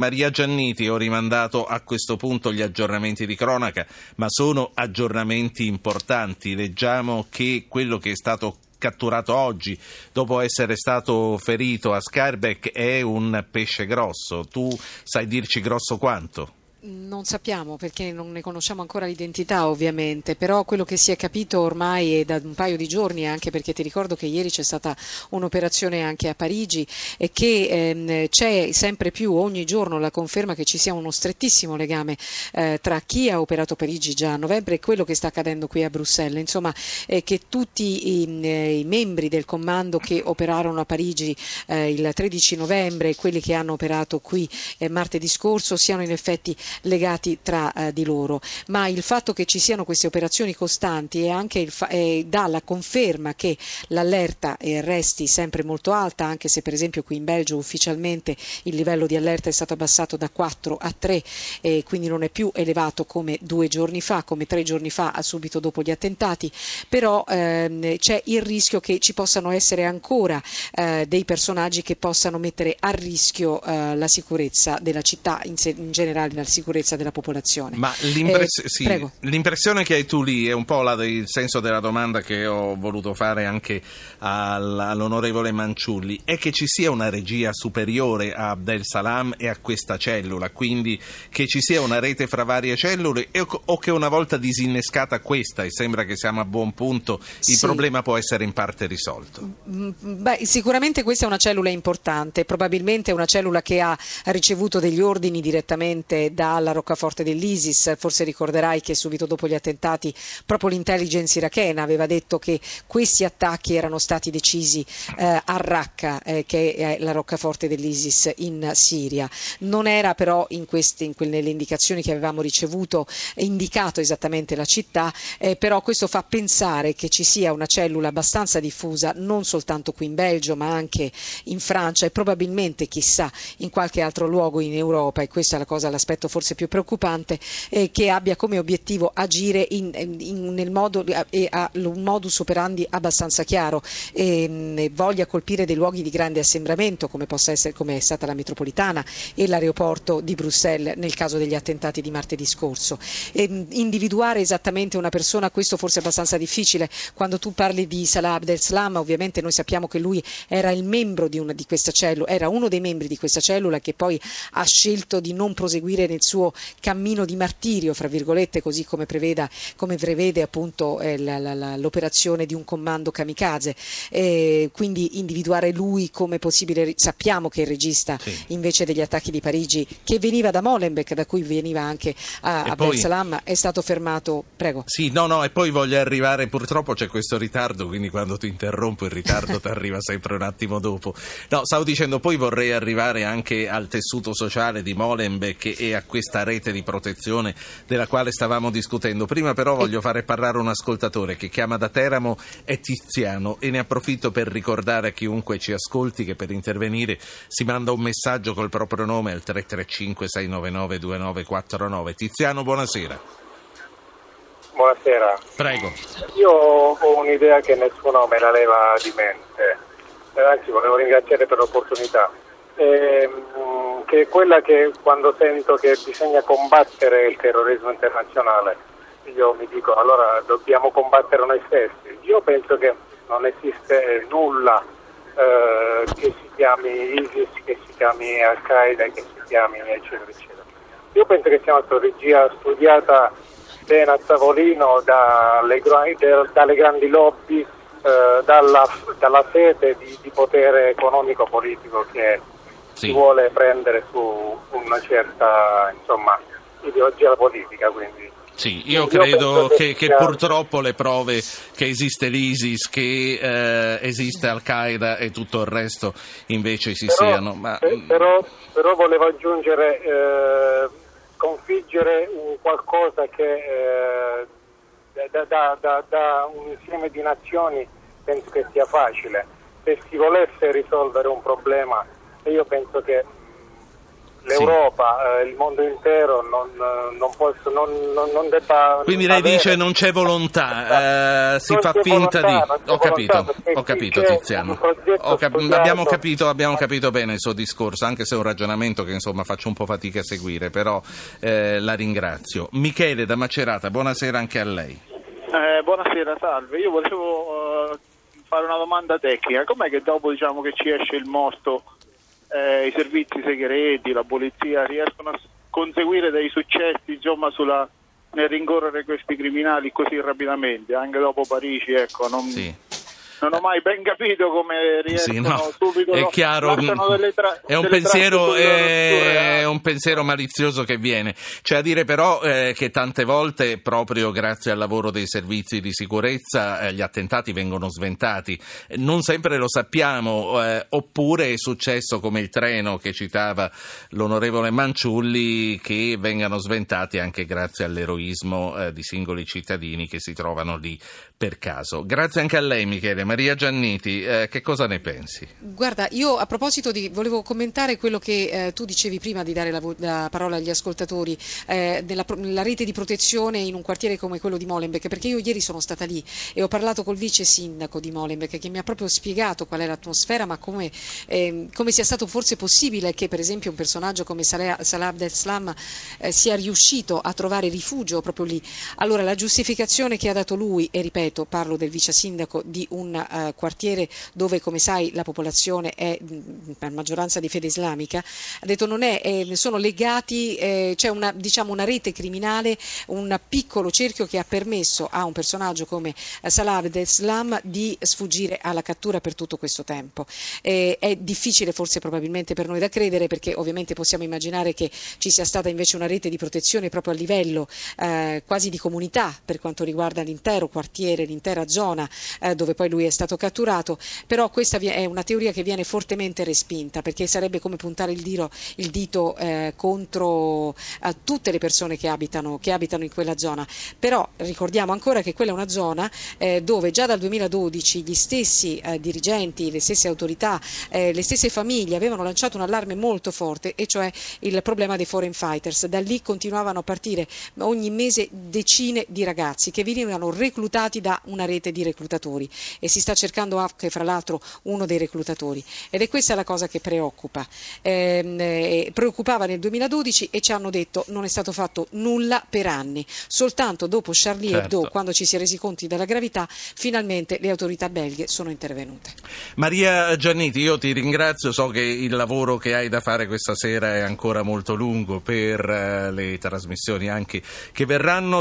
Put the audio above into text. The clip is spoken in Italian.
Maria Gianniti, ho rimandato a questo punto gli aggiornamenti di cronaca, ma sono aggiornamenti importanti. Leggiamo che quello che è stato catturato oggi dopo essere stato ferito a Scarbeck è un pesce grosso. Tu sai dirci grosso quanto? Non sappiamo perché non ne conosciamo ancora l'identità ovviamente, però quello che si è capito ormai è da un paio di giorni, anche perché ti ricordo che ieri c'è stata un'operazione anche a Parigi e che ehm, c'è sempre più ogni giorno la conferma che ci sia uno strettissimo legame eh, tra chi ha operato Parigi già a novembre e quello che sta accadendo qui a Bruxelles, insomma eh, che tutti i, eh, i, membri del comando che operarono a Parigi eh, il 13 novembre e quelli che hanno operato qui eh, martedì scorso siano in effetti legati tra eh, di loro, ma il fatto che ci siano queste operazioni costanti fa- eh, dà la conferma che l'allerta resti sempre molto alta, anche se per esempio qui in Belgio ufficialmente il livello di allerta è stato abbassato da 4 a 3 e quindi non è più elevato come due giorni fa, come tre giorni fa subito dopo gli attentati, però ehm, c'è il rischio che ci possano essere ancora eh, dei personaggi che possano mettere a rischio eh, la sicurezza della città, in, se- in generale la sicurezza della popolazione. Ma l'impress- eh, sì, l'impressione che hai tu lì è un po' la, il senso della domanda che ho voluto fare anche all'onorevole Manciulli, è che ci sia una regia superiore a Abdel Salam e a questa cellula, quindi che ci sia una rete fra varie cellule o che una volta disinnescata questa, e sembra che siamo a buon punto, il sì. problema può essere in parte risolto? Mm, mm, beh, sicuramente questa è una cellula importante, probabilmente è una cellula che ha ricevuto degli ordini direttamente dalla roccaforte dell'ISIS. Forse ricorderai che subito dopo gli attentati proprio l'intelligence irachena aveva detto che questi attacchi erano stati decisi eh, a Raqqa, eh, che è la roccaforte dell'ISIS in Siria. Non era però in queste, in quelle, nelle indicazioni che avevamo ricevuto indicato esattamente la città, eh, però questo fa pensare che ci sia una cellula abbastanza diffusa non soltanto qui in Belgio ma anche in Francia e probabilmente chissà in qualche altro luogo in Europa e questa è la cosa, l'aspetto forse più preoccupante, eh, che abbia come obiettivo agire in, in, nel modo, e ha un modus operandi abbastanza chiaro e mh, voglia colpire dei luoghi di grande assembramento come possa essere come è stata la metropolitana e l'aeroporto di Bruxelles nel caso degli attentati di martedì scorso. E, mh, individuare esattamente una persona, questo forse è abbastanza difficile. Quando tu parli di Salah Abdel-Salam, ovviamente noi sappiamo che lui era il membro di, una, di questa cellula, era uno dei membri di questa cellula che poi ha scelto di non proseguire nel suo cammino di martirio, fra virgolette, così come, preveda, come prevede appunto eh, la, la, l'operazione di un comando kamikaze. Eh, quindi individuare lui come possibile, sappiamo che il regista sì. invece degli attacchi di Parigi, che veniva da Molenbeek, da cui veniva anche a, a poi... Salam, è stato fermato. Prego. Sì, no, no, e poi voglio arrivare, purtroppo c'è questo ritardo, quindi quando ti interrompo il ritardo ti arriva sempre un attimo dopo. No, stavo dicendo, poi vorrei arrivare anche al tessuto sociale di Molenbeek e a questa rete di protezione della quale stavamo discutendo. Prima però voglio fare parlare un ascoltatore che chiama da Teramo, è Tiziano e ne approfitto per ricordare a chiunque ci ascolti che per intervenire si manda un messaggio col proprio nome al 335 699 2949. Tiziano, buonasera. Buonasera. Prego. Io ho un'idea che nessuno me la leva di mente, anzi volevo ringraziare per l'opportunità ehm, che è quella che quando sento che bisogna combattere il terrorismo internazionale, io mi dico allora dobbiamo combattere noi stessi. Io penso che non esiste nulla eh, che si chiami ISIS, che si chiami Al-Qaeda, che si chiami eccetera eccetera. Io penso che sia una strategia studiata bene a tavolino dalle, dalle grandi lobby, eh, dalla, dalla, sete di, di potere economico-politico che sì. si vuole prendere su una certa insomma, ideologia politica. Quindi. Sì, io credo che, che, purtroppo le prove che esiste l'ISIS, che eh, esiste Al-Qaeda e tutto il resto invece ci però, siano. Ma... Però, però, volevo aggiungere, eh, sconfiggere un qualcosa che eh, da, da, da, da un insieme di nazioni penso che sia facile. Se si volesse risolvere un problema io penso che l'Europa, eh, il mondo intero non, non, può, non, non debba... Quindi lei avere... dice non c'è volontà, eh, si fa finta volontà, di... Ho capito, ho capito Tiziano, ho cap... abbiamo, capito, abbiamo capito bene il suo discorso, anche se è un ragionamento che insomma faccio un po' fatica a seguire, però eh, la ringrazio. Michele da Macerata, buonasera anche a lei. Eh, buonasera, salve. Io volevo uh, fare una domanda tecnica. Com'è che dopo diciamo, che ci esce il morto eh, i servizi segreti, la polizia riescono a conseguire dei successi insomma, sulla, nel rincorrere questi criminali così rapidamente, anche dopo Parigi, ecco, non, Sì. Non ho mai ben capito come riescono Sì, no, subito è chiaro, delle tra- è un pensiero, sul- è un pensiero malizioso che viene. C'è a dire però eh, che tante volte, proprio grazie al lavoro dei servizi di sicurezza, eh, gli attentati vengono sventati. Non sempre lo sappiamo, eh, oppure è successo come il treno che citava l'onorevole Manciulli, che vengano sventati anche grazie all'eroismo eh, di singoli cittadini che si trovano lì per caso. Grazie anche a lei, Michele. Maria Gianniti, eh, che cosa ne pensi? Guarda, io a proposito di, volevo commentare quello che eh, tu dicevi prima di dare la, la parola agli ascoltatori, eh, della la rete di protezione in un quartiere come quello di Molenbeek, perché io ieri sono stata lì e ho parlato col vice sindaco di Molenbeek che mi ha proprio spiegato qual è l'atmosfera, ma come, ehm, come sia stato forse possibile che per esempio un personaggio come Salah, Salah Abdeslam eh, sia riuscito a trovare rifugio proprio lì. Allora la giustificazione che ha dato lui, e ripeto, parlo del vice sindaco di un eh, quartiere dove come sai la popolazione è mh, per maggioranza di fede islamica, ha detto non è, eh, sono legati, eh, c'è una, diciamo, una rete criminale, un piccolo cerchio che ha permesso a un personaggio come eh, Salah Abdeslam di sfuggire alla cattura per tutto questo tempo. Eh, è difficile forse probabilmente per noi da credere perché ovviamente possiamo immaginare che ci sia stata invece una rete di protezione proprio a livello eh, quasi di comunità per quanto riguarda l'intero quartiere, l'intera zona eh, dove poi lui è stato catturato, però questa è una teoria che viene fortemente respinta perché sarebbe come puntare il, diro- il dito eh, contro eh, tutte le persone che abitano, che abitano in quella zona. Però ricordiamo ancora che quella è una zona eh, dove già dal 2012 gli stessi eh, dirigenti, le stesse autorità, eh, le stesse famiglie avevano lanciato un allarme molto forte e cioè il problema dei foreign fighters. Da lì continuavano a partire ogni mese decine di ragazzi che venivano reclutati da una rete di reclutatori e si sta cercando anche fra l'altro uno dei reclutatori ed è questa la cosa che preoccupa. Ehm, eh, preoccupava nel 2012 e ci hanno detto non è stato fatto nulla per anni, soltanto dopo Charlie Certo. Hebdo quando ci si è resi conti della gravità finalmente le autorità belghe sono intervenute. Maria Gianniti, io ti ringrazio, so che il lavoro che hai da fare questa sera è ancora molto lungo per eh, le trasmissioni anche che verranno.